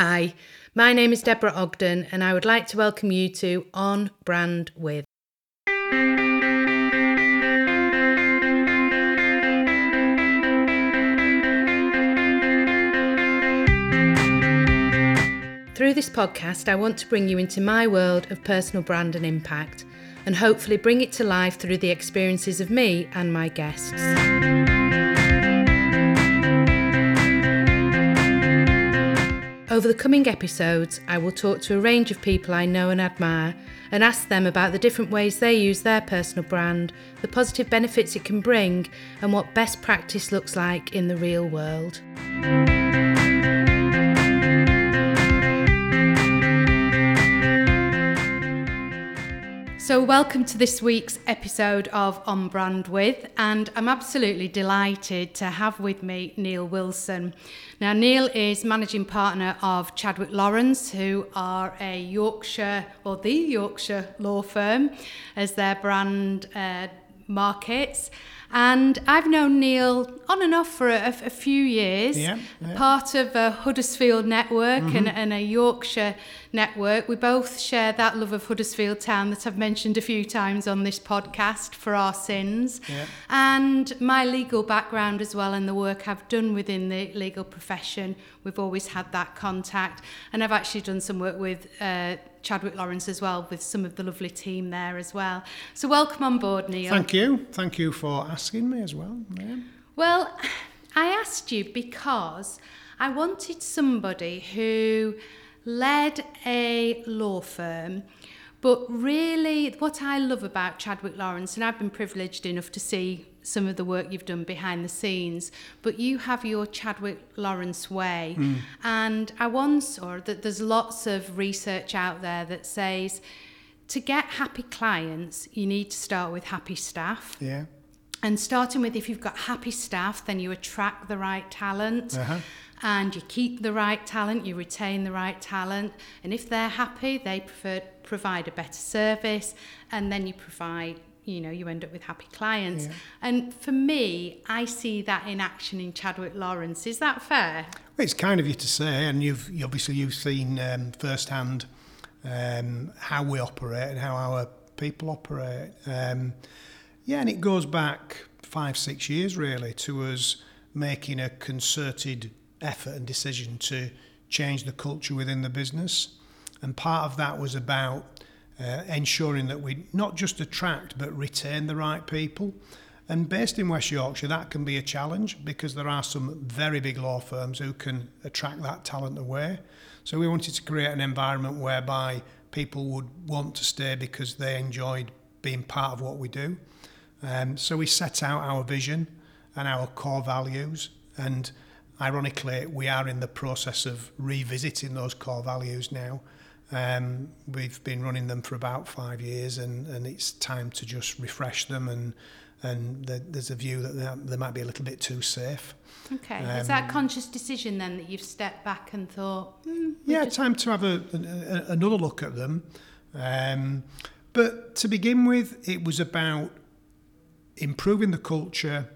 Hi, my name is Deborah Ogden, and I would like to welcome you to On Brand With. Through this podcast, I want to bring you into my world of personal brand and impact, and hopefully bring it to life through the experiences of me and my guests. Over the coming episodes, I will talk to a range of people I know and admire and ask them about the different ways they use their personal brand, the positive benefits it can bring, and what best practice looks like in the real world. So, welcome to this week's episode of On Brand With, and I'm absolutely delighted to have with me Neil Wilson. Now, Neil is managing partner of Chadwick Lawrence, who are a Yorkshire or the Yorkshire law firm as their brand uh, markets. And I've known Neil on and off for a, a few years, Yeah, yeah. part of a Huddersfield network and, and a Yorkshire network. We both share that love of Huddersfield Town that I've mentioned a few times on this podcast for our sins. Yeah. And my legal background as well and the work I've done within the legal profession. We've always had that contact. And I've actually done some work with uh, Chadwick Lawrence as well, with some of the lovely team there as well. So welcome on board, Neil. Thank you. Thank you for asking me as well. Yeah. Well, I asked you because I wanted somebody who led a law firm, but really what I love about Chadwick Lawrence, and I've been privileged enough to see some of the work you've done behind the scenes, but you have your Chadwick Lawrence way. Hmm. And I once saw that there's lots of research out there that says to get happy clients, you need to start with happy staff. Yeah. And starting with if you've got happy staff, then you attract the right talent. Uh-huh. And you keep the right talent, you retain the right talent. And if they're happy, they prefer, provide a better service. And then you provide, you know, you end up with happy clients. Yeah. And for me, I see that in action in Chadwick Lawrence. Is that fair? Well, it's kind of you to say, and you've obviously you've seen um, firsthand um, how we operate and how our people operate. Um, yeah, and it goes back five, six years really to us making a concerted effort and decision to change the culture within the business. And part of that was about uh, ensuring that we not just attract but retain the right people. And based in West Yorkshire, that can be a challenge because there are some very big law firms who can attract that talent away. So we wanted to create an environment whereby people would want to stay because they enjoyed being part of what we do. Um, so we set out our vision and our core values, and ironically, we are in the process of revisiting those core values now. Um, we've been running them for about five years, and, and it's time to just refresh them. And and the, there's a view that they, might be a little bit too safe. Okay. Is that a conscious decision then that you've stepped back and thought, we Yeah, just- time to have a, a, another look at them. Um, but to begin with, it was about improving the culture,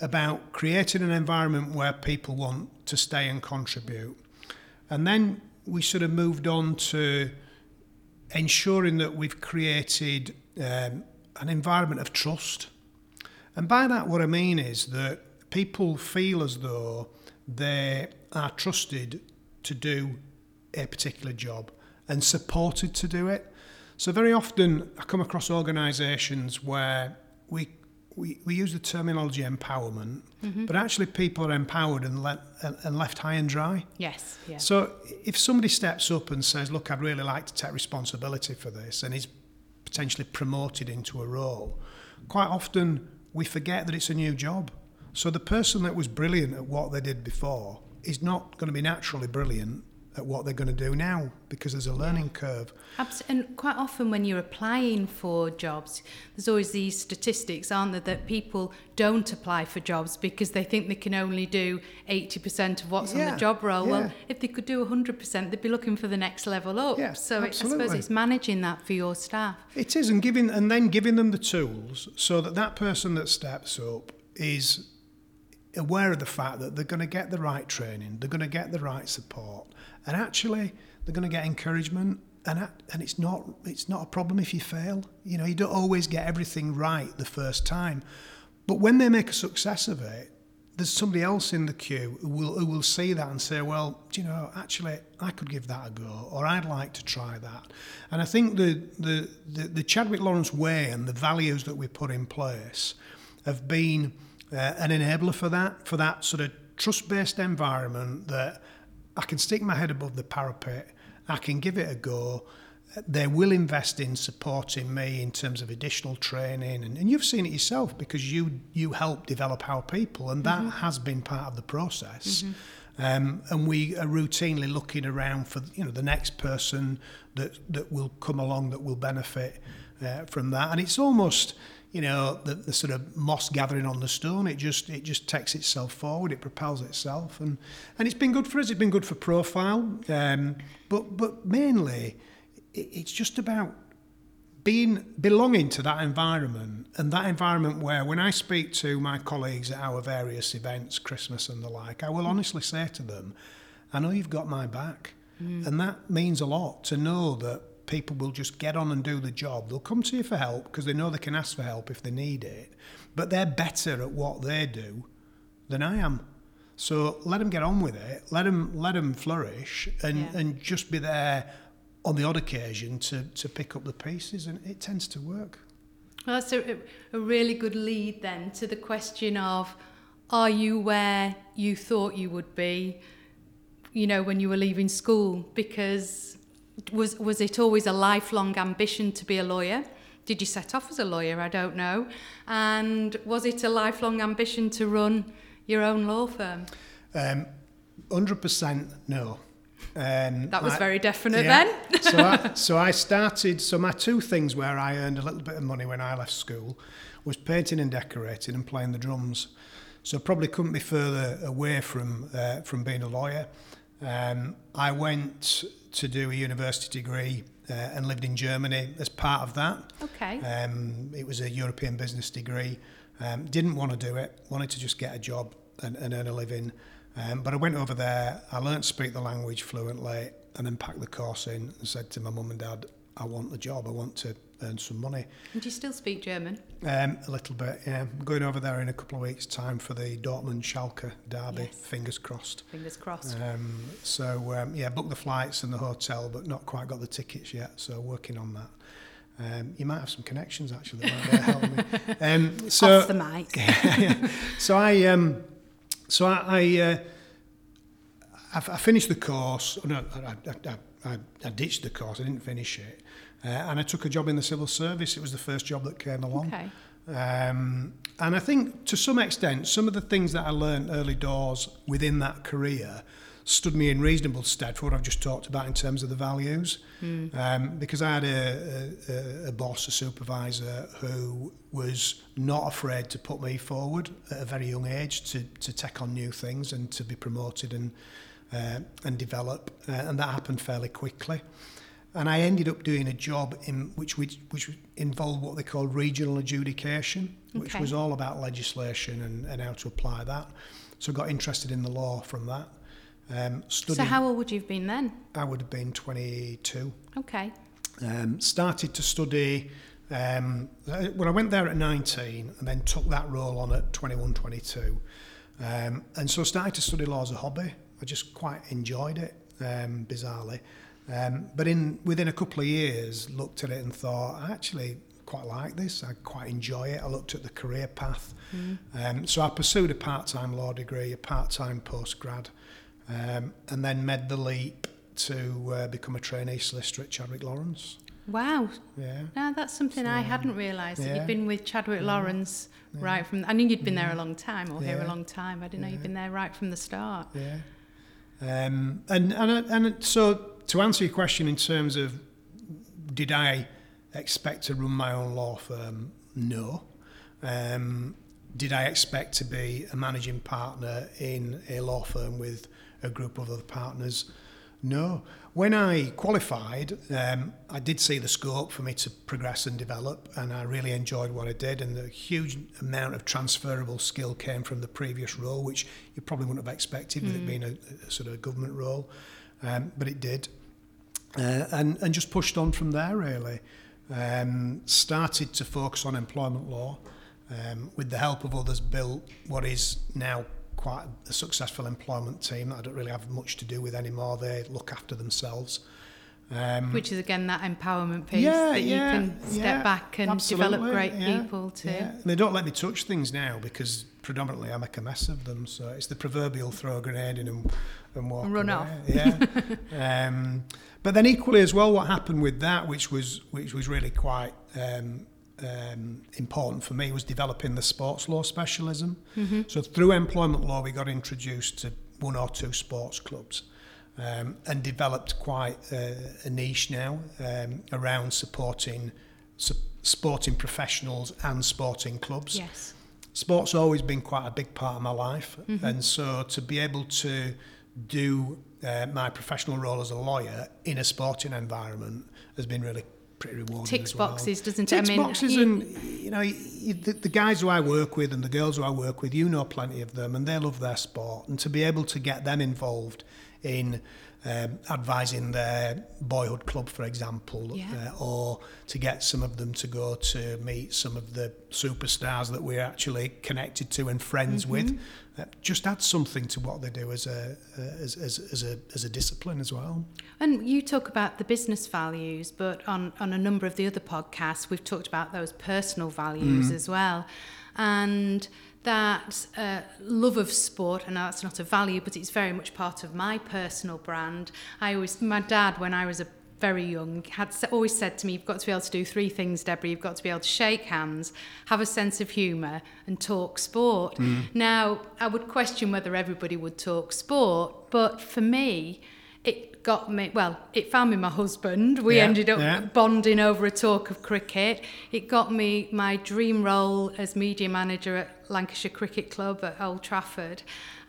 about creating an environment where people want to stay and contribute. And then we sort of moved on to ensuring that we've created um, an environment of trust. And by that, what I mean is that people feel as though they are trusted to do a particular job and supported to do it. So very often I come across organisations where we, we, we use the terminology empowerment, but actually people are empowered and, let, and, and left high and dry. yes, yes. So if somebody steps up and says, "Look, I'd really like to take responsibility for this," and is potentially promoted into a role, quite often we forget that it's a new job. So the person that was brilliant at what they did before is not going to be naturally brilliant at what they're going to do now because there's a learning curve. Abs- and quite often when you're applying for jobs, there's always these statistics, aren't there, that people don't apply for jobs because they think they can only do 80% of what's on the job role. Well, if they could do 100%, they'd be looking for the next level up. Yeah, so it, I suppose it's managing that for your staff. It is, and giving and then giving them the tools so that that person that steps up is aware of the fact that they're going to get the right training, they're going to get the right support, and actually they're going to get encouragement and and it's not it's not a problem if you fail you know you don't always get everything right the first time but when they make a success of it there's somebody else in the queue who will, who will see that and say, well, you know, actually, I could give that a go, or I'd like to try that. And I think the, the, the, the Chadwick Lawrence way and the values that we put in place have been uh, an enabler for that, for that sort of trust-based environment that I can stick my head above the parapet, I can give it a go, they will invest in supporting me in terms of additional training and, and you've seen it yourself because you you help develop our people and that mm-hmm. has been part of the process mm-hmm. um, and we are routinely looking around for you know the next person that that will come along that will benefit uh, from that and it's almost you know the, the sort of moss gathering on the stone it just it just takes itself forward it propels itself and and it's been good for us it's been good for profile um, but but mainly it's just about being belonging to that environment and that environment where when I speak to my colleagues at our various events, Christmas and the like, I will honestly say to them, I know you've got my back. Mm. And that means a lot to know that people will just get on and do the job. They'll come to you for help because they know they can ask for help if they need it, but they're better at what they do than I am. So let them get on with it. Let them let them flourish and, yeah. and just be there on the odd occasion to, to pick up the pieces, and it tends to work. Well, that's a, a really good lead then to the question of are you where you thought you would be, you know, when you were leaving school? Because was, was it always a lifelong ambition to be a lawyer? Did you set off as a lawyer? I don't know. And was it a lifelong ambition to run your own law firm? Um, 100% no. Um, that was I, very definite yeah. then. so, I, so I started. So my two things where I earned a little bit of money when I left school was painting and decorating and playing the drums. So probably couldn't be further away from uh, from being a lawyer. Um, I went to do a university degree uh, and lived in Germany as part of that. Okay. Um, it was a European business degree. Um, didn't want to do it. Wanted to just get a job and, and earn a living. Um, but I went over there, I learned to speak the language fluently, and then packed the course in and said to my mum and dad, I want the job, I want to earn some money. And do you still speak German? Um, a little bit, yeah. I'm going over there in a couple of weeks' time for the Dortmund Schalke derby, yes. fingers crossed. Fingers crossed. Um, so, um, yeah, booked the flights and the hotel, but not quite got the tickets yet, so working on that. Um, you might have some connections actually that might help me. Um, so, Off the mic. yeah, yeah. So I, um, so I, I, uh, I, I finished the course. No, I, I, I, I ditched the course. I didn't finish it, uh, and I took a job in the civil service. It was the first job that came along. Okay. Um, and I think to some extent, some of the things that I learned early doors within that career stood me in reasonable stead for what I've just talked about in terms of the values. Mm. Um, because I had a, a, a boss, a supervisor, who was not afraid to put me forward at a very young age to, to take on new things and to be promoted and, uh, and develop. Uh, and that happened fairly quickly. And I ended up doing a job in which which, which involved what they call regional adjudication, okay. which was all about legislation and, and how to apply that. So I got interested in the law from that. Um, studied, so how old would you have been then? I would have been 22. Okay. Um, started to study um, when I went there at 19 and then took that role on at 21, 22. Um, and so started to study law as a hobby. I just quite enjoyed it, um, bizarrely. Um, but in within a couple of years, looked at it and thought, I actually quite like this. I quite enjoy it. I looked at the career path. Mm. Um, so I pursued a part-time law degree, a part-time postgrad, um, and then made the leap to uh, become a trainee solicitor at Chadwick Lawrence. Wow. Yeah. Now that's something so, I hadn't realised yeah. that you've been with Chadwick yeah. Lawrence yeah. right from. I knew you'd been there a long time or here a long time. I didn't know you'd been there right from the start. Yeah. Um, and and and so to answer your question in terms of did I expect to run my own law firm? No. Um, did I expect to be a managing partner in a law firm with a group of other partners? No. When I qualified, um, I did see the scope for me to progress and develop, and I really enjoyed what I did. And the huge amount of transferable skill came from the previous role, which you probably wouldn't have expected mm. with it hmm. being a, a sort of government role. Um, but it did. Uh, and, and just pushed on from there, really. Um, started to focus on employment law. Um, with the help of others, built what is now quite a successful employment team that I don't really have much to do with anymore. They look after themselves. Um, Which is again that empowerment piece yeah, that yeah, you can step yeah, back and develop great people too. Yeah. They don't let me touch things now because predominantly I make a mess of them. So it's the proverbial throw a grenade in and, and walk run away. off. Yeah. um, but then equally as well, what happened with that, which was which was really quite um, um, important for me, was developing the sports law specialism. Mm-hmm. So through employment law, we got introduced to one or two sports clubs um, and developed quite a, a niche now um, around supporting su- sporting professionals and sporting clubs. Yes. Sport's always been quite a big part of my life, mm-hmm. and so to be able to do uh, my professional role as a lawyer in a sporting environment has been really pretty rewarding. Ticks well. boxes, doesn't Ticks it? I mean, boxes, you, and you know, you, the, the guys who I work with and the girls who I work with, you know plenty of them, and they love their sport, and to be able to get them involved in um, advising their boyhood club, for example, yeah. uh, or to get some of them to go to meet some of the superstars that we're actually connected to and friends mm-hmm. with. Uh, just add something to what they do as a uh, as, as, as a as a discipline as well. And you talk about the business values, but on on a number of the other podcasts, we've talked about those personal values mm. as well, and that uh, love of sport, and that's not a value, but it's very much part of my personal brand. I always, my dad, when I was a very young, had always said to me, You've got to be able to do three things, Deborah. You've got to be able to shake hands, have a sense of humour, and talk sport. Mm. Now, I would question whether everybody would talk sport, but for me, it got me well it found me my husband we yeah, ended up yeah. bonding over a talk of cricket it got me my dream role as media manager at Lancashire Cricket Club at Old Trafford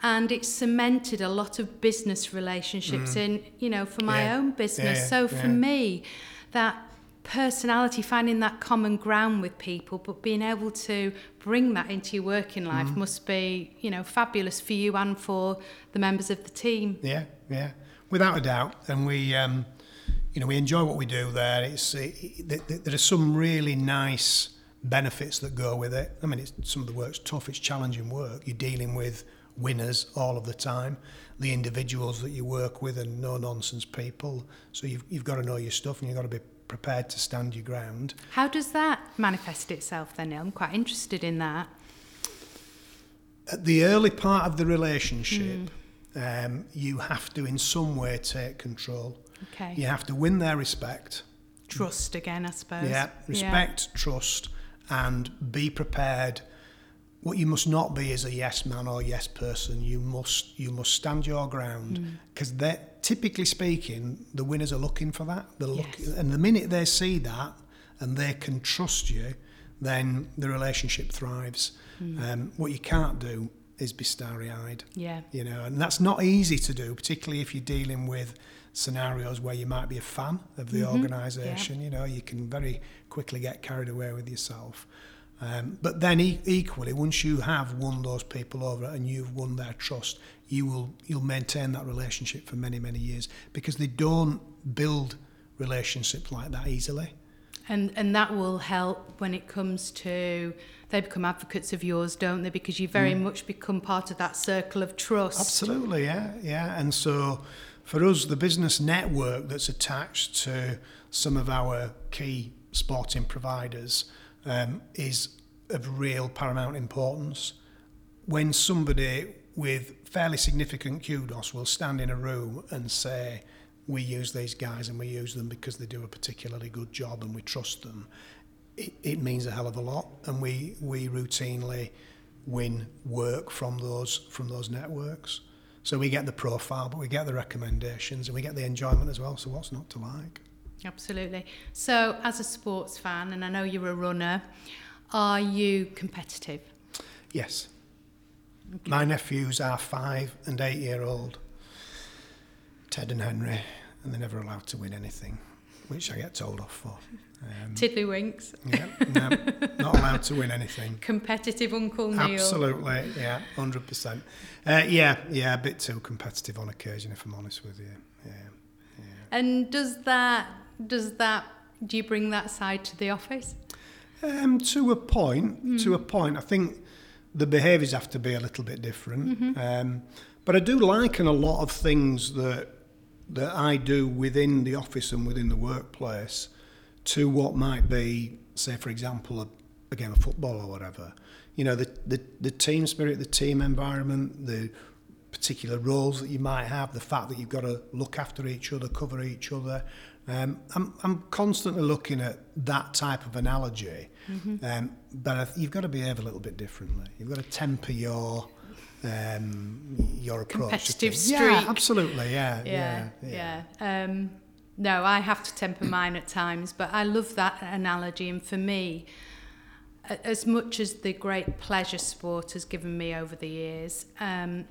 and it cemented a lot of business relationships mm. in you know for my yeah. own business so for me that personality finding that common ground with people but being able to bring that into your working life mm. must be you know fabulous for you and for the members of the team yeah yeah without a doubt. And we, um, you know, we enjoy what we do there. It's it, there are some really nice benefits that go with it. I mean, it's, some of the work's tough. It's challenging work. You're dealing with winners all of the time. The individuals that you work with are no nonsense people. So you've you've got to know your stuff and you've got to be prepared to stand your ground. How does that manifest itself then, Neil? I'm quite interested in that. At the early part of the relationship, mm um, you have to in some way take control. Okay. You have to win their respect. Trust again, I suppose. Yeah, respect, yeah. trust, and be prepared. What you must not be is a yes man or yes person. You must you must stand your ground because mm. they typically speaking, the winners are looking for that. They're look, yes. and the minute they see that and they can trust you, then the relationship thrives. Mm. Um, what you can't do is be starry eyed. Yeah. You know, and that's not easy to do, particularly if you're dealing with scenarios where you might be a fan of the mm-hmm. organisation. Yeah. You know, you can very quickly get carried away with yourself. Um, but then e- equally, once you have won those people over and you've won their trust, you will you'll maintain that relationship for many many years because they don't build relationships like that easily. And and that will help when it comes to they become advocates of yours, don't they? Because you very mm. much become part of that circle of trust. Absolutely, yeah, yeah. And so for us, the business network that's attached to some of our key sporting providers um, is of real paramount importance. When somebody with fairly significant kudos will stand in a room and say, we use these guys and we use them because they do a particularly good job and we trust them it, it means a hell of a lot, and we we routinely win work from those from those networks. So we get the profile, but we get the recommendations, and we get the enjoyment as well. So what's not to like? Absolutely. So as a sports fan, and I know you're a runner, are you competitive? Yes. Okay. My nephews are five and eight year old, Ted and Henry, and they're never allowed to win anything, which I get told off for. Um, Tiddlywinks. Yeah, no, not allowed to win anything. Competitive Uncle Neil. Absolutely, yeah, 100%. Uh, yeah, yeah, a bit too competitive on occasion, if I'm honest with you. yeah. And does that does that do you bring that side to the office? Um, to a point, to a point, I think the behaviours have to be a little bit different. Um, but I do liken a lot of things that that I do within the office and within the workplace to what might be, say, for example, a, a game of football or whatever. You know, the, the, the team spirit, the team environment, the particular roles that you might have, the fact that you've got to look after each other, cover each other. Um, I'm, I'm constantly looking at that type of analogy, um, but you've got to behave a little bit differently. You've got to temper your um, your approach. Competitive things. Yeah, absolutely. Yeah, yeah, yeah. yeah. Um, no, I have to temper mine at times, but I love that analogy. And for me, as much as the great pleasure sport has given me over the years, um,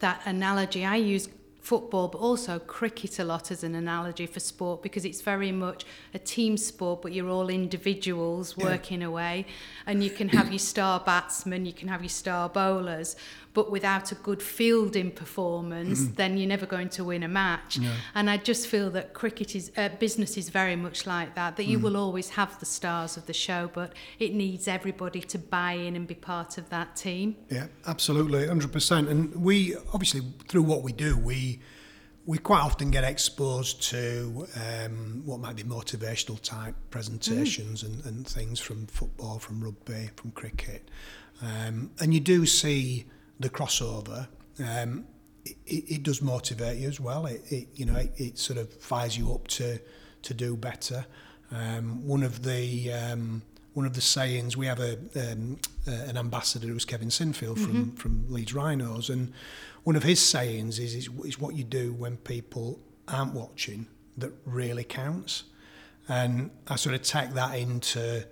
that analogy I use football, but also cricket a lot as an analogy for sport because it's very much a team sport, but you're all individuals Yeah. working away, and you can have your star batsmen, you can have your star bowlers, but without a good fielding performance, then you're never going to win a match. No. And I just feel that cricket is uh, business is very much like that. That you will always have the stars of the show, but it needs everybody to buy in and be part of that team. Yeah, absolutely, hundred percent. And we obviously through what we do, we we quite often get exposed to um, what might be motivational type presentations and, and things from football, from rugby, from cricket, um, and you do see the crossover. Um, it, it does motivate you as well. It, it you know it, it sort of fires you up to to do better. Um, one of the um, one of the sayings we have a um, uh, an ambassador who's Kevin Sinfield from from Leeds Rhinos, and one of his sayings is, is is what you do when people aren't watching that really counts. And I sort of take that into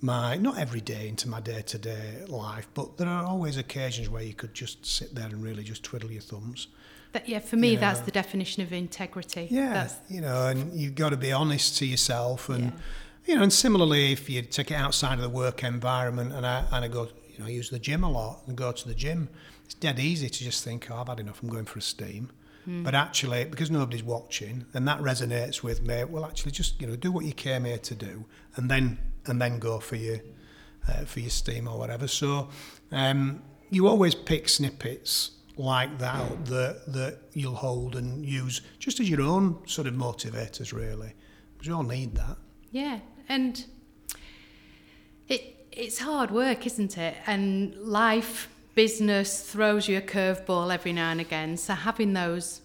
my not every day into my day to day life, but there are always occasions where you could just sit there and really just twiddle your thumbs. That, yeah, for me, Yeah. that's the definition of integrity. Yeah, That's, you know, and you've got to be honest to yourself, and Yeah. you know, and similarly, if you take it outside of the work environment, and I and I go, you know, I use the gym a lot and go to the gym. It's dead easy to just think, oh, I've had enough. I'm going for a steam. Hmm. But actually, because nobody's watching, and that resonates with me, well, actually, just you know, do what you came here to do, and then and then go for your uh, for your steam or whatever. So um, you always pick snippets like that that that you'll hold and use just as your own sort of motivators, really. Because we all need that. yeah, and it it's hard work, isn't it? And life, business throws you a curveball every now and again. So having those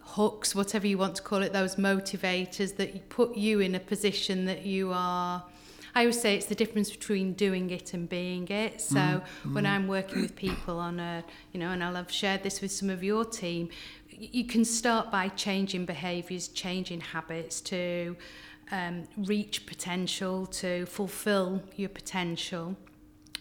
hooks, whatever you want to call it, those motivators that put you in a position that you are. I always say it's the difference between doing it and being it. So when I'm working with people on a, you know, and I'll have shared this with some of your team, you can start by changing behaviours, changing habits to um, reach potential, to fulfil your potential.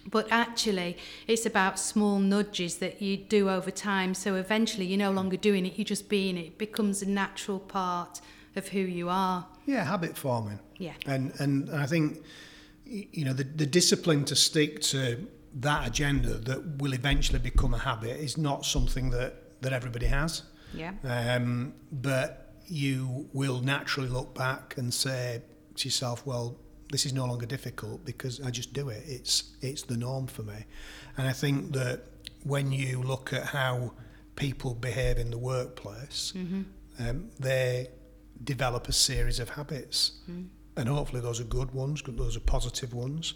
But actually, it's about small nudges that you do over time. So eventually, you're no longer doing it, you're just being it. It becomes a natural part of who you are. Yeah, habit forming. Yeah. And and, I think you know the, the discipline to stick to that agenda that will eventually become a habit is not something that that everybody has. Yeah. Um, but you will naturally look back and say to yourself, well, this is no longer difficult because I just do it. It's it's the norm for me. And I think that when you look at how people behave in the workplace, um, they develop a series of habits. Hmm. And hopefully those are good ones, those are positive ones.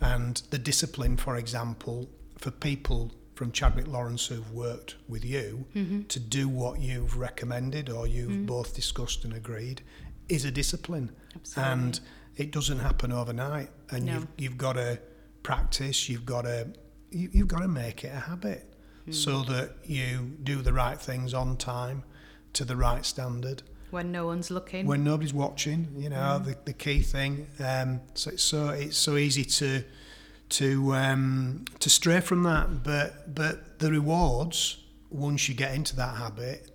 And the discipline, for example, for people from Chadwick Lawrence who've worked with you mm-hmm. to do what you've recommended or you've mm-hmm. both discussed and agreed is a discipline. Absolutely. And it doesn't happen overnight. And No. you've, you've got to practice, you've got to, you, you've got to make it a habit hmm. so that you do the right things on time to the right standard When no one's looking. when nobody's watching. You know, the, the key thing. Um, so it's so it's so easy to to um, to stray from that. But but the rewards once you get into that habit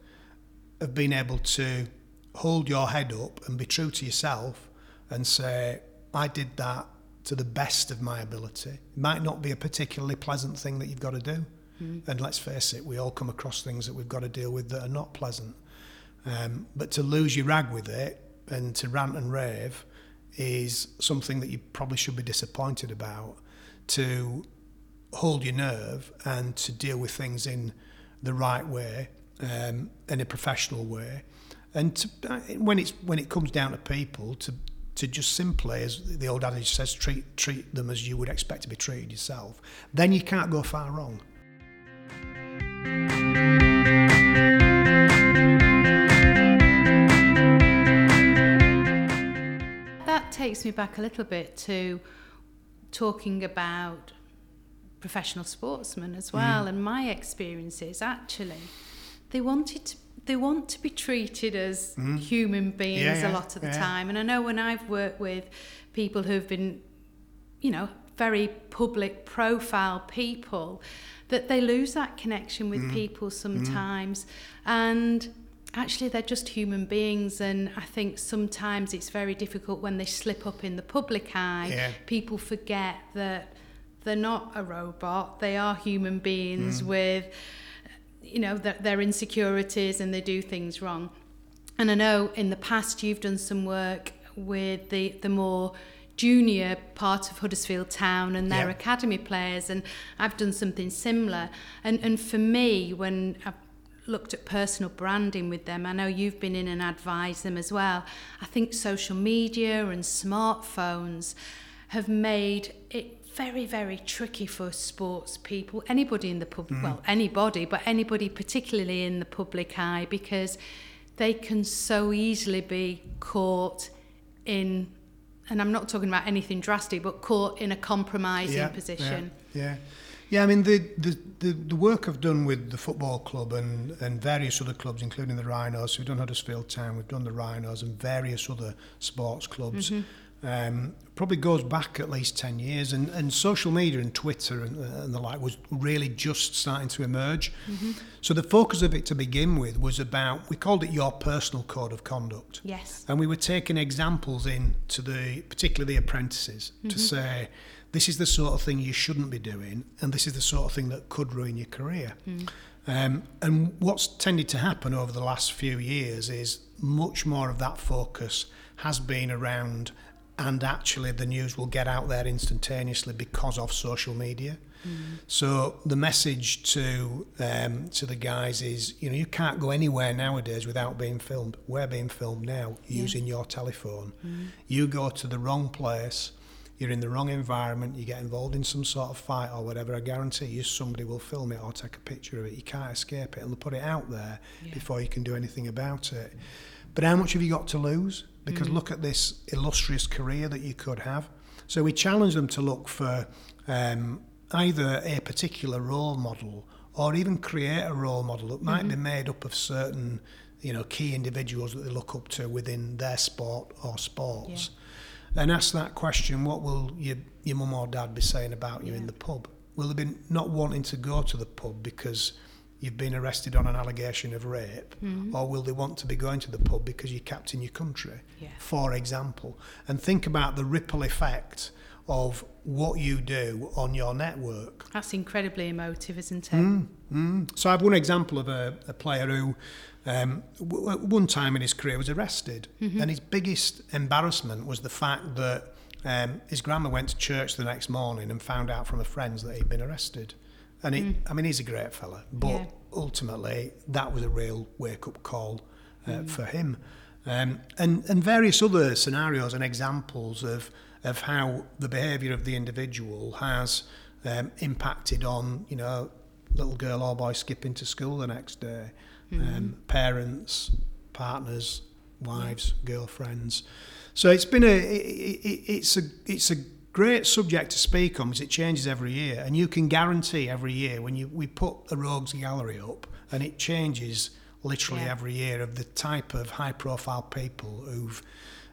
of being able to hold your head up and be true to yourself and say, I did that to the best of my ability. It might not be a particularly pleasant thing that you've got to do. And let's face it, we all come across things that we've got to deal with that are not pleasant. Um, but to lose your rag with it and to rant and rave is something that you probably should be disappointed about. To hold your nerve and to deal with things in the right way, um, in a professional way, and to, uh, when it's when it comes down to people, to to just simply, as the old adage says, treat treat them as you would expect to be treated yourself. Then you can't go far wrong. Takes me back a little bit to talking about professional sportsmen as well mm. and my experiences actually they wanted to they want to be treated as mm. human beings yeah, yeah, a lot of the yeah. time and I know when I've worked with people who've been you know very public profile people that they lose that connection with mm. people sometimes and actually they're just human beings and I think sometimes it's very difficult when they slip up in the public eye yeah. people forget that they're not a robot they are human beings mm. with you know their, their insecurities and they do things wrong and I know in the past you've done some work with the the more junior part of Huddersfield Town and their yeah. academy players and I've done something similar and and for me when I've looked at personal branding with them. I know you've been in and advised them as well. I think social media and smartphones have made it very, very tricky for sports people, anybody in the public, mm. well, anybody, but anybody particularly in the public eye, because they can so easily be caught in, and I'm not talking about anything drastic, but caught in a compromising yeah, position. Yeah, yeah. Yeah, I mean, the, the, the, the work I've done with the football club and, and various other clubs, including the Rhinos, we've done Huddersfield Town, we've done the Rhinos and various other sports clubs, mm-hmm. um, probably goes back at least 10 years. And, and social media and Twitter and, and the like was really just starting to emerge. Mm-hmm. So the focus of it to begin with was about, we called it your personal code of conduct. Yes. And we were taking examples in to the, particularly the apprentices, mm-hmm. to say, this is the sort of thing you shouldn't be doing, and this is the sort of thing that could ruin your career. Mm. Um, and what's tended to happen over the last few years is much more of that focus has been around, and actually the news will get out there instantaneously because of social media. Mm. So the message to um, to the guys is, you know, you can't go anywhere nowadays without being filmed. We're being filmed now using your telephone. Mm. You go to the wrong place you're in the wrong environment, you get involved in some sort of fight or whatever, I guarantee you somebody will film it or take a picture of it. You can't escape it and they'll put it out there yeah. before you can do anything about it. But how much have you got to lose? Because mm. look at this illustrious career that you could have. So we challenge them to look for um, either a particular role model or even create a role model that might mm-hmm. be made up of certain you know key individuals that they look up to within their sport or sports. Yeah and ask that question what will your, your mum or dad be saying about you yeah. in the pub? Will they be not wanting to go to the pub because you've been arrested on an allegation of rape? Mm-hmm. Or will they want to be going to the pub because you're captain your country, yeah. for example? And think about the ripple effect of what you do on your network. That's incredibly emotive, isn't it? Mm, mm. So I've one example of a, a player who um, w- one time in his career was arrested, mm-hmm. and his biggest embarrassment was the fact that um, his grandma went to church the next morning and found out from her friends that he'd been arrested. And it, mm. I mean, he's a great fella, but yeah. ultimately that was a real wake-up call uh, mm. for him. Um, and and various other scenarios and examples of of how the behaviour of the individual has um, impacted on you know little girl or boy skipping to school the next day mm-hmm. um, parents, partners, wives, girlfriends. So it's been a it, it, it's a it's a great subject to speak on because it changes every year, and you can guarantee every year when you we put the Rogues Gallery up, and it changes literally yeah. every year of the type of high profile people who've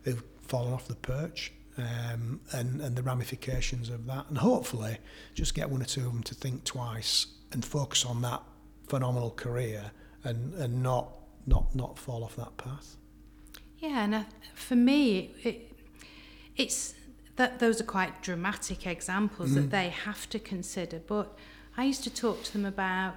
who've fallen off the perch. Um, and, and the ramifications of that, and hopefully just get one or two of them to think twice and focus on that phenomenal career and and not not not fall off that path. Yeah, and uh, for me, it, it's that those are quite dramatic examples mm. that they have to consider. But I used to talk to them about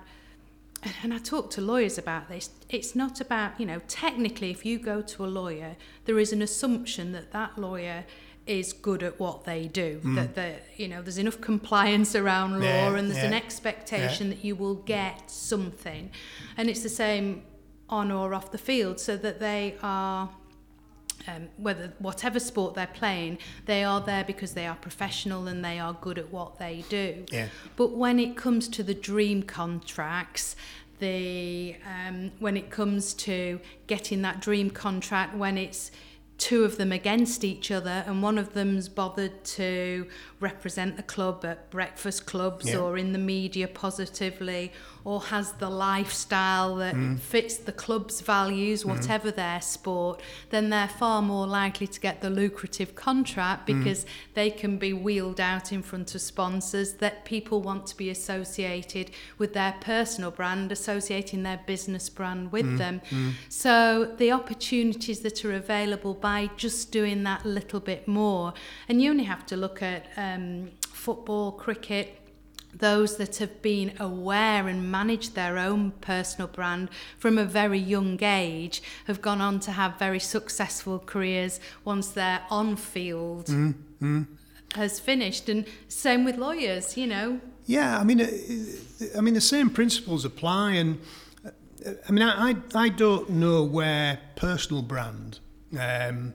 and I talk to lawyers about this, it's not about, you know, technically, if you go to a lawyer, there is an assumption that that lawyer is good at what they do. Mm. That the, you know, there's enough compliance around law, yeah, and there's yeah. an expectation yeah. that you will get something, and it's the same on or off the field, so that they are um, whether whatever sport they're playing, they are there because they are professional and they are good at what they do. Yeah. But when it comes to the dream contracts, the um, when it comes to getting that dream contract, when it's two of them against each other and one of them's bothered to represent the club at breakfast clubs yeah. or in the media positively or has the lifestyle that mm. fits the club's values, mm-hmm. whatever mm. their sport, then they're far more likely to get the lucrative contract mm. because mm. they can be wheeled out in front of sponsors that people want to be associated with their personal brand, associating their business brand with mm. them. Mm. So the opportunities that are available by just doing that little bit more, and you only have to look at um, football, cricket, those that have been aware and managed their own personal brand from a very young age have gone on to have very successful careers once their on field mm, mm. has finished. And same with lawyers you know? Yeah i mean uh, i mean the same principles apply. And uh, i mean i i don't know where personal brand um,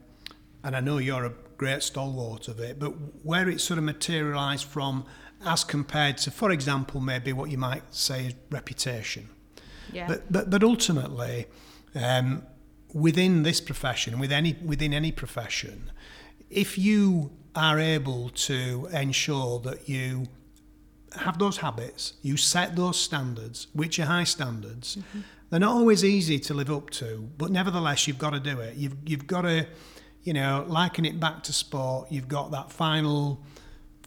and i know you're a great stalwart of it but where it sort of materialized from as compared to, for example, maybe what you might say is reputation. Yeah. But, but, but ultimately, um, within this profession, with any, within any profession, if you are able to ensure that you have those habits, you set those standards, which are high standards, mm-hmm. they're not always easy to live up to, but nevertheless, you've got to do it. You've, you've got to, you know, liken it back to sport, you've got that final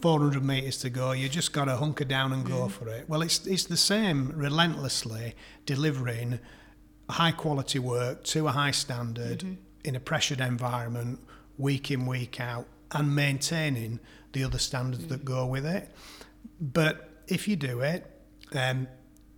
400 metres to go, you just got to hunker down and go mm. for it. Well, it's, it's the same relentlessly delivering high quality work to a high standard mm-hmm. in a pressured environment, week in, week out, and maintaining the other standards mm. that go with it. But if you do it, um,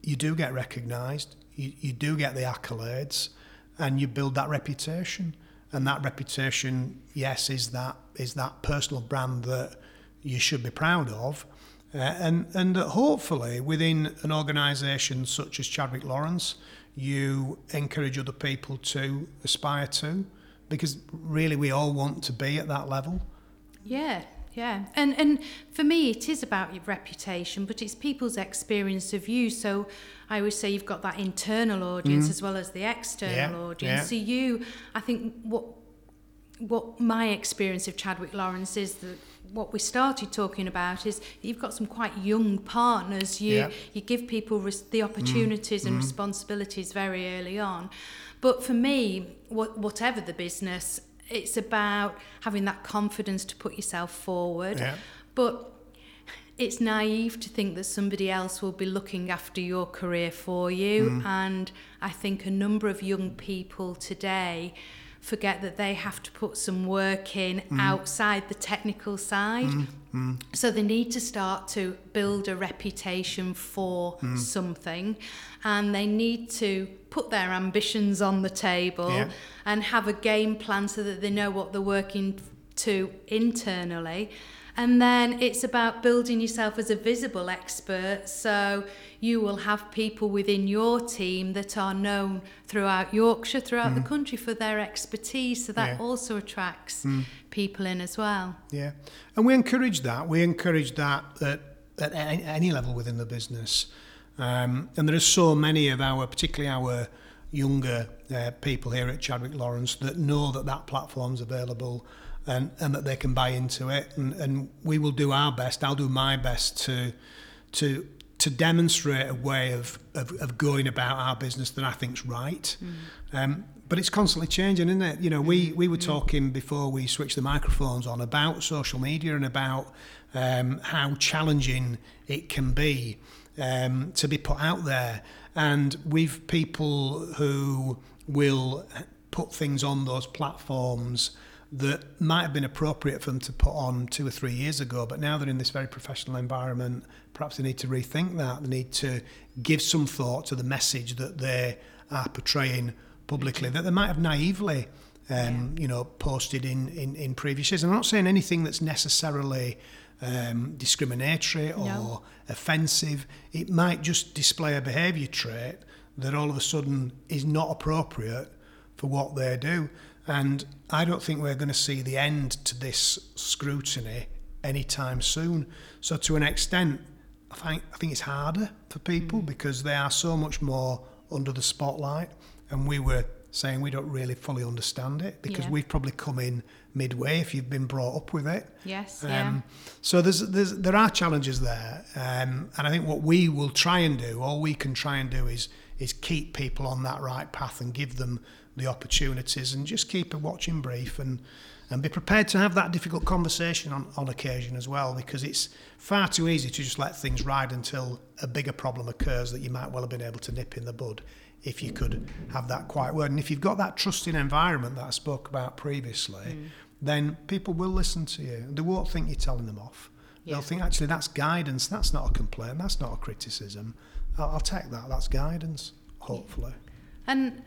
you do get recognised, you, you do get the accolades, and you build that reputation. And that reputation, yes, is that is that personal brand that you should be proud of. Uh, and and hopefully within an organisation such as Chadwick Lawrence, you encourage other people to aspire to, because really we all want to be at that level. Yeah, yeah, and and for me it is about your reputation, but it's people's experience of you. So I always say you've got that internal audience mm. as well as the external yeah, audience. Yeah. So you, I think what what my experience of Chadwick Lawrence is that what we started talking about is you've got some quite young partners. You yeah. you give people res- the opportunities mm. and responsibilities very early on. But for me, what, whatever the business, it's about having that confidence to put yourself forward. Yeah. But it's naive to think that somebody else will be looking after your career for you. Mm. And I think a number of young people today forget that they have to put some work in mm. outside the technical side. Mm. Mm. So they need to start to build a reputation for mm. something and they need to put their ambitions on the table yeah. and have a game plan so that they know what they're working to internally and then it's about building yourself as a visible expert. So you will have people within your team that are known throughout Yorkshire, throughout mm. the country for their expertise. So that yeah. also attracts mm. people in as well. Yeah. And we encourage that. We encourage that at, at any level within the business. Um, and there are so many of our, particularly our younger uh, people here at Chadwick Lawrence, that know that that platform's available and, and that they can buy into it. And, and we will do our best. I'll do my best to to to demonstrate a way of, of, of going about our business that I think's right. Mm. Um, but it's constantly changing, isn't it? You know, we, we were mm. talking before we switched the microphones on about social media and about um, how challenging it can be um, to be put out there. And we've people who will put things on those platforms that might have been appropriate for them to put on two or three years ago, but now they're in this very professional environment, perhaps they need to rethink that. They need to give some thought to the message that they are portraying publicly that they might have naively, um, yeah. you know, posted in, in, in previous years. I'm not saying anything that's necessarily um, discriminatory or no. offensive. It might just display a behaviour trait that all of a sudden is not appropriate for what they do. And I don't think we're going to see the end to this scrutiny anytime soon. So, to an extent, I think, I think it's harder for people mm. because they are so much more under the spotlight. And we were saying we don't really fully understand it because yeah. we've probably come in midway if you've been brought up with it. Yes. Um, yeah. So there's, there's there are challenges there, um, and I think what we will try and do, all we can try and do, is is keep people on that right path and give them the opportunities and just keep a watching brief and and be prepared to have that difficult conversation on, on occasion as well because it's far too easy to just let things ride until a bigger problem occurs that you might well have been able to nip in the bud if you could have that quiet word. And if you've got that trusting environment that I spoke about previously mm. then people will listen to you. They won't think you're telling them off. Yeah. they'll think actually that's guidance. That's not a complaint. That's not a criticism. I'll, I'll take that. That's guidance hopefully. And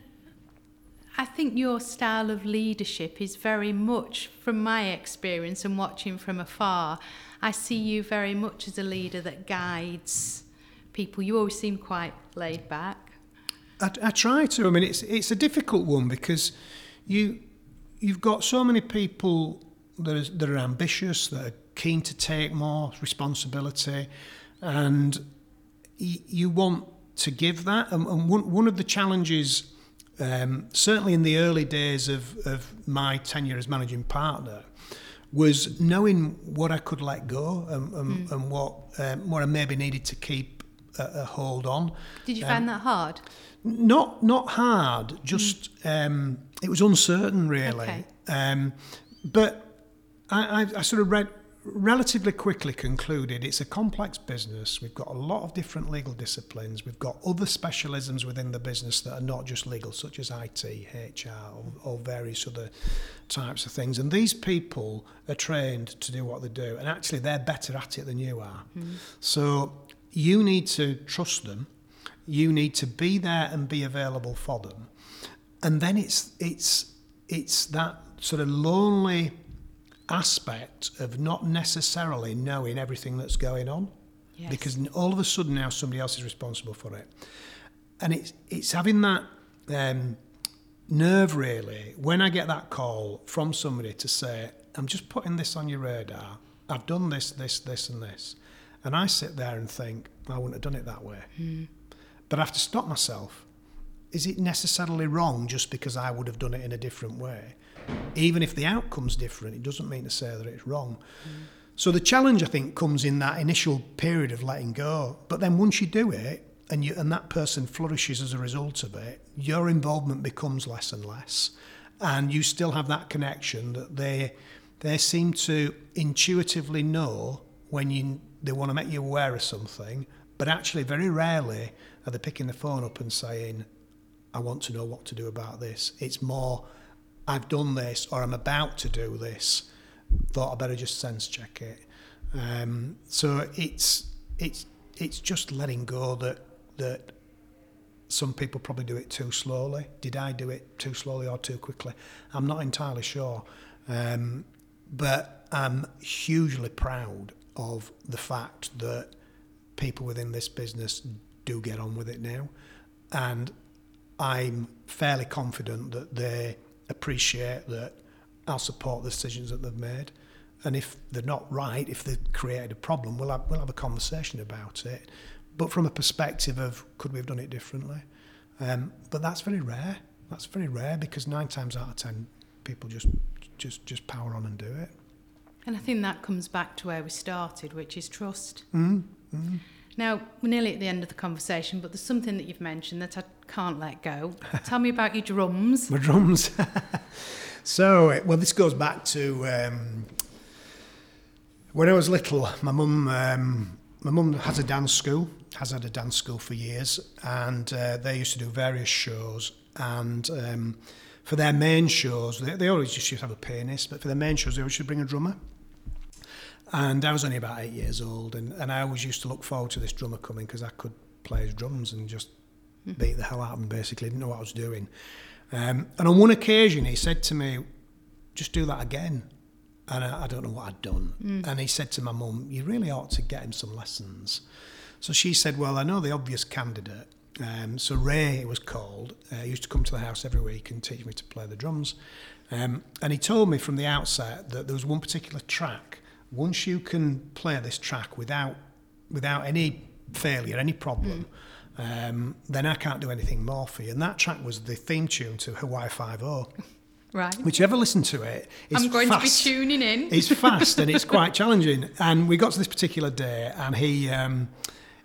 I think your style of leadership is very much, from my experience and watching from afar, I see you very much as a leader that guides people. You always seem quite laid back. I, I try to. I mean, it's it's a difficult one because you you've got so many people that are, that are ambitious, that are keen to take more responsibility, and y- you want to give that. And, and one one of the challenges um, certainly in the early days of, of my tenure as managing partner, was knowing what I could let go and, and, mm. and what um, what I maybe needed to keep a, a hold on. Did you um, find that hard? Not not hard. Just mm. um, it was uncertain, really. Okay. Um, but I, I, I sort of read relatively quickly concluded it's a complex business. We've got a lot of different legal disciplines. We've got other specialisms within the business that are not just legal, such as IT, HR, or, or various other types of things. And these people are trained to do what they do, and actually they're better at it than you are. Mm. So you need to trust them. You need to be there and be available for them. And then it's it's it's that sort of lonely aspect of not necessarily knowing everything that's going on. Yes. Because all of a sudden now somebody else is responsible for it. And it's, it's having that um, nerve really when I get that call from somebody to say, I'm just putting this on your radar. I've done this, this, this, and this. And I sit there and think, I wouldn't have done it that way. Mm. But I have to stop myself. Is it necessarily wrong just because I would have done it in a different way? Even if the outcome's different, it doesn't mean to say that it's wrong. Mm. So the challenge, I think, comes in that initial period of letting go. But then once you do it, and you and that person flourishes as a result of it, your involvement becomes less and less, and you still have that connection that they they seem to intuitively know when you they want to make you aware of something, but actually very rarely are they picking the phone up and saying, "I want to know what to do about this." It's more I've done this or I'm about to do this, thought I better just sense check it. Um, so it's it's it's just letting go that that some people probably do it too slowly. Did I do it too slowly or too quickly? I'm not entirely sure. Um, but I'm hugely proud of the fact that people within this business do get on with it now. And I'm fairly confident that they appreciate that I'll support the decisions that they've made. And if they're not right, if they've created a problem, we'll have, we'll have a conversation about it. But from a perspective of could we have done it differently? Um, but that's very rare. That's very rare because nine times out of ten, people just just just power on and do it. And I think that comes back to where we started, which is trust. Mm-hmm. Now, we're nearly at the end of the conversation, but there's something that you've mentioned that I can't let go. Tell me about your drums. My drums. so, well, this goes back to um, when I was little. My mum, um, my mum has a dance school, has had a dance school for years, and uh, they used to do various shows. And um, for their main shows, they, they always just used to have a pianist, but for their main shows, they always should bring a drummer. And I was only about eight years old, and, and I always used to look forward to this drummer coming because I could play his drums and just mm. beat the hell out of him, basically. Didn't know what I was doing. Um, and on one occasion, he said to me, just do that again. And I, I don't know what I'd done. Mm. And he said to my mum, you really ought to get him some lessons. So she said, well, I know the obvious candidate. Um, so Ray, it was called, uh, he used to come to the house every week and teach me to play the drums. Um, and he told me from the outset that there was one particular track. Once you can play this track without without any failure, any problem, mm. Um, then I can't do anything more for you. And that track was the theme tune to Hawaii Five O. Right. Whichever listen to it, I'm going fast. to be tuning in. it's fast and it's quite challenging. And we got to this particular day, and he um,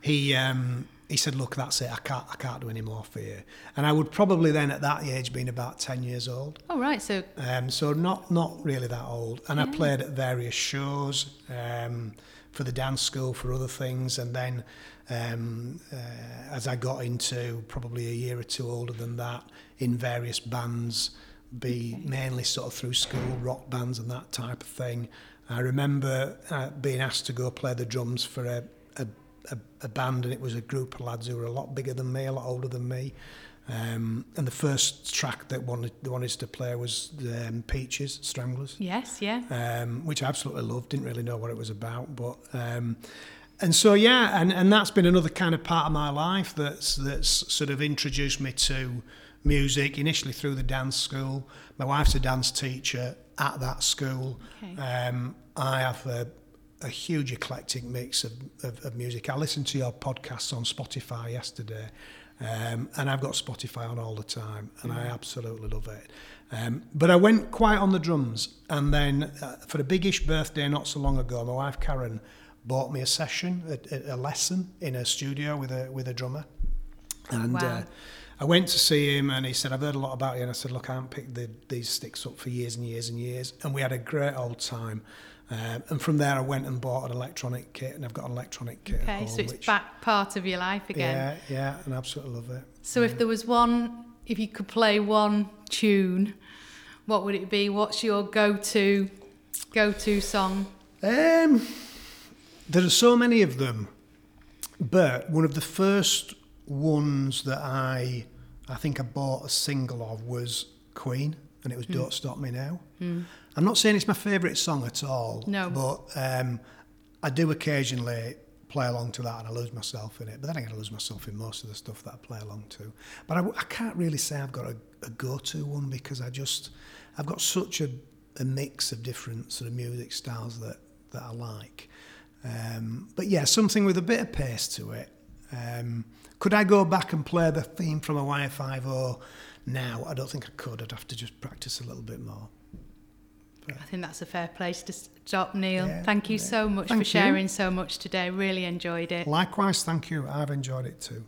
he um, he said, "Look, that's it. I can't I can't do any more for you." And I would probably then at that age been about ten years old. Oh right, so um, so not not really that old. And yeah. I played at various shows um, for the dance school for other things, and then um, uh, as I got into probably a year or two older than that, in various bands be okay. mainly sort of through school rock bands and that type of thing. I remember uh, being asked to go play the drums for a, a, a, a band, and it was a group of lads who were a lot bigger than me, a lot older than me. Um, and the first track that wanted they wanted to play was um, Peaches, Stranglers. Yes, yeah. Um, which I absolutely loved. Didn't really know what it was about, but um, and so yeah, and, and that's been another kind of part of my life that's that's sort of introduced me to music, initially through the dance school. My wife's a dance teacher at that school. Okay. Um, I have a, a huge eclectic mix of, of, of music. I listened to your podcasts on Spotify yesterday, um, and I've got Spotify on all the time, and mm-hmm. I absolutely love it. Um, but I went quite on the drums, and then uh, for a biggish birthday not so long ago, my wife Karen bought me a session, a, a lesson in a studio with a with a drummer, and. Wow. Uh, I went to see him and he said, I've heard a lot about you. And I said, look, I haven't picked the, these sticks up for years and years and years. And we had a great old time. Um, and from there, I went and bought an electronic kit, and I've got an electronic kit. Okay, home, so it's which, back part of your life again. Yeah, yeah, and I absolutely love it. So, yeah. if there was one, if you could play one tune, what would it be? What's your go-to, go-to song? Um, there are so many of them, but one of the first ones that I I think I bought a single of was Queen, and it was mm. "Don't Stop Me Now." Mm. I'm not saying it's my favourite song at all. No. But um, I do occasionally play along to that, and I lose myself in it. But then I gotta lose myself in most of the stuff that I play along to. But I, I can't really say I've got a, a go-to one because I just I've got such a, a mix of different sort of music styles that that I like. Um, but yeah, something with a bit of pace to it. Um, could I go back and play the theme from Hawaii Five O now? I don't think I could. I'd have to just practice a little bit more. But I think that's a fair place to stop, Neil. Yeah, thank you yeah. so much thank for sharing you. so much today. Really enjoyed it. Likewise, thank you. I've enjoyed it too.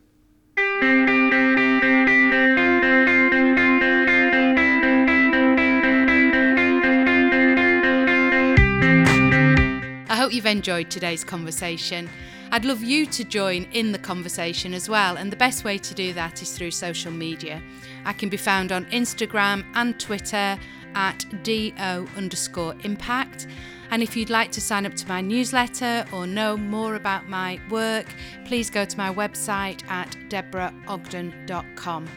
I hope you've enjoyed today's conversation. I'd love you to join in the conversation as well, and the best way to do that is through social media. I can be found on Instagram and Twitter at do underscore impact. And if you'd like to sign up to my newsletter or know more about my work, please go to my website at deborahogden.com.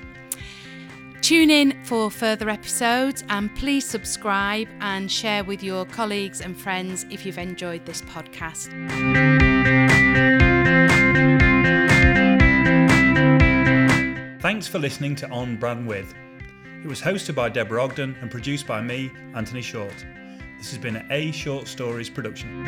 Tune in for further episodes and please subscribe and share with your colleagues and friends if you've enjoyed this podcast. Thanks for listening to On Brand With. It was hosted by Deborah Ogden and produced by me, Anthony Short. This has been an A Short Stories production.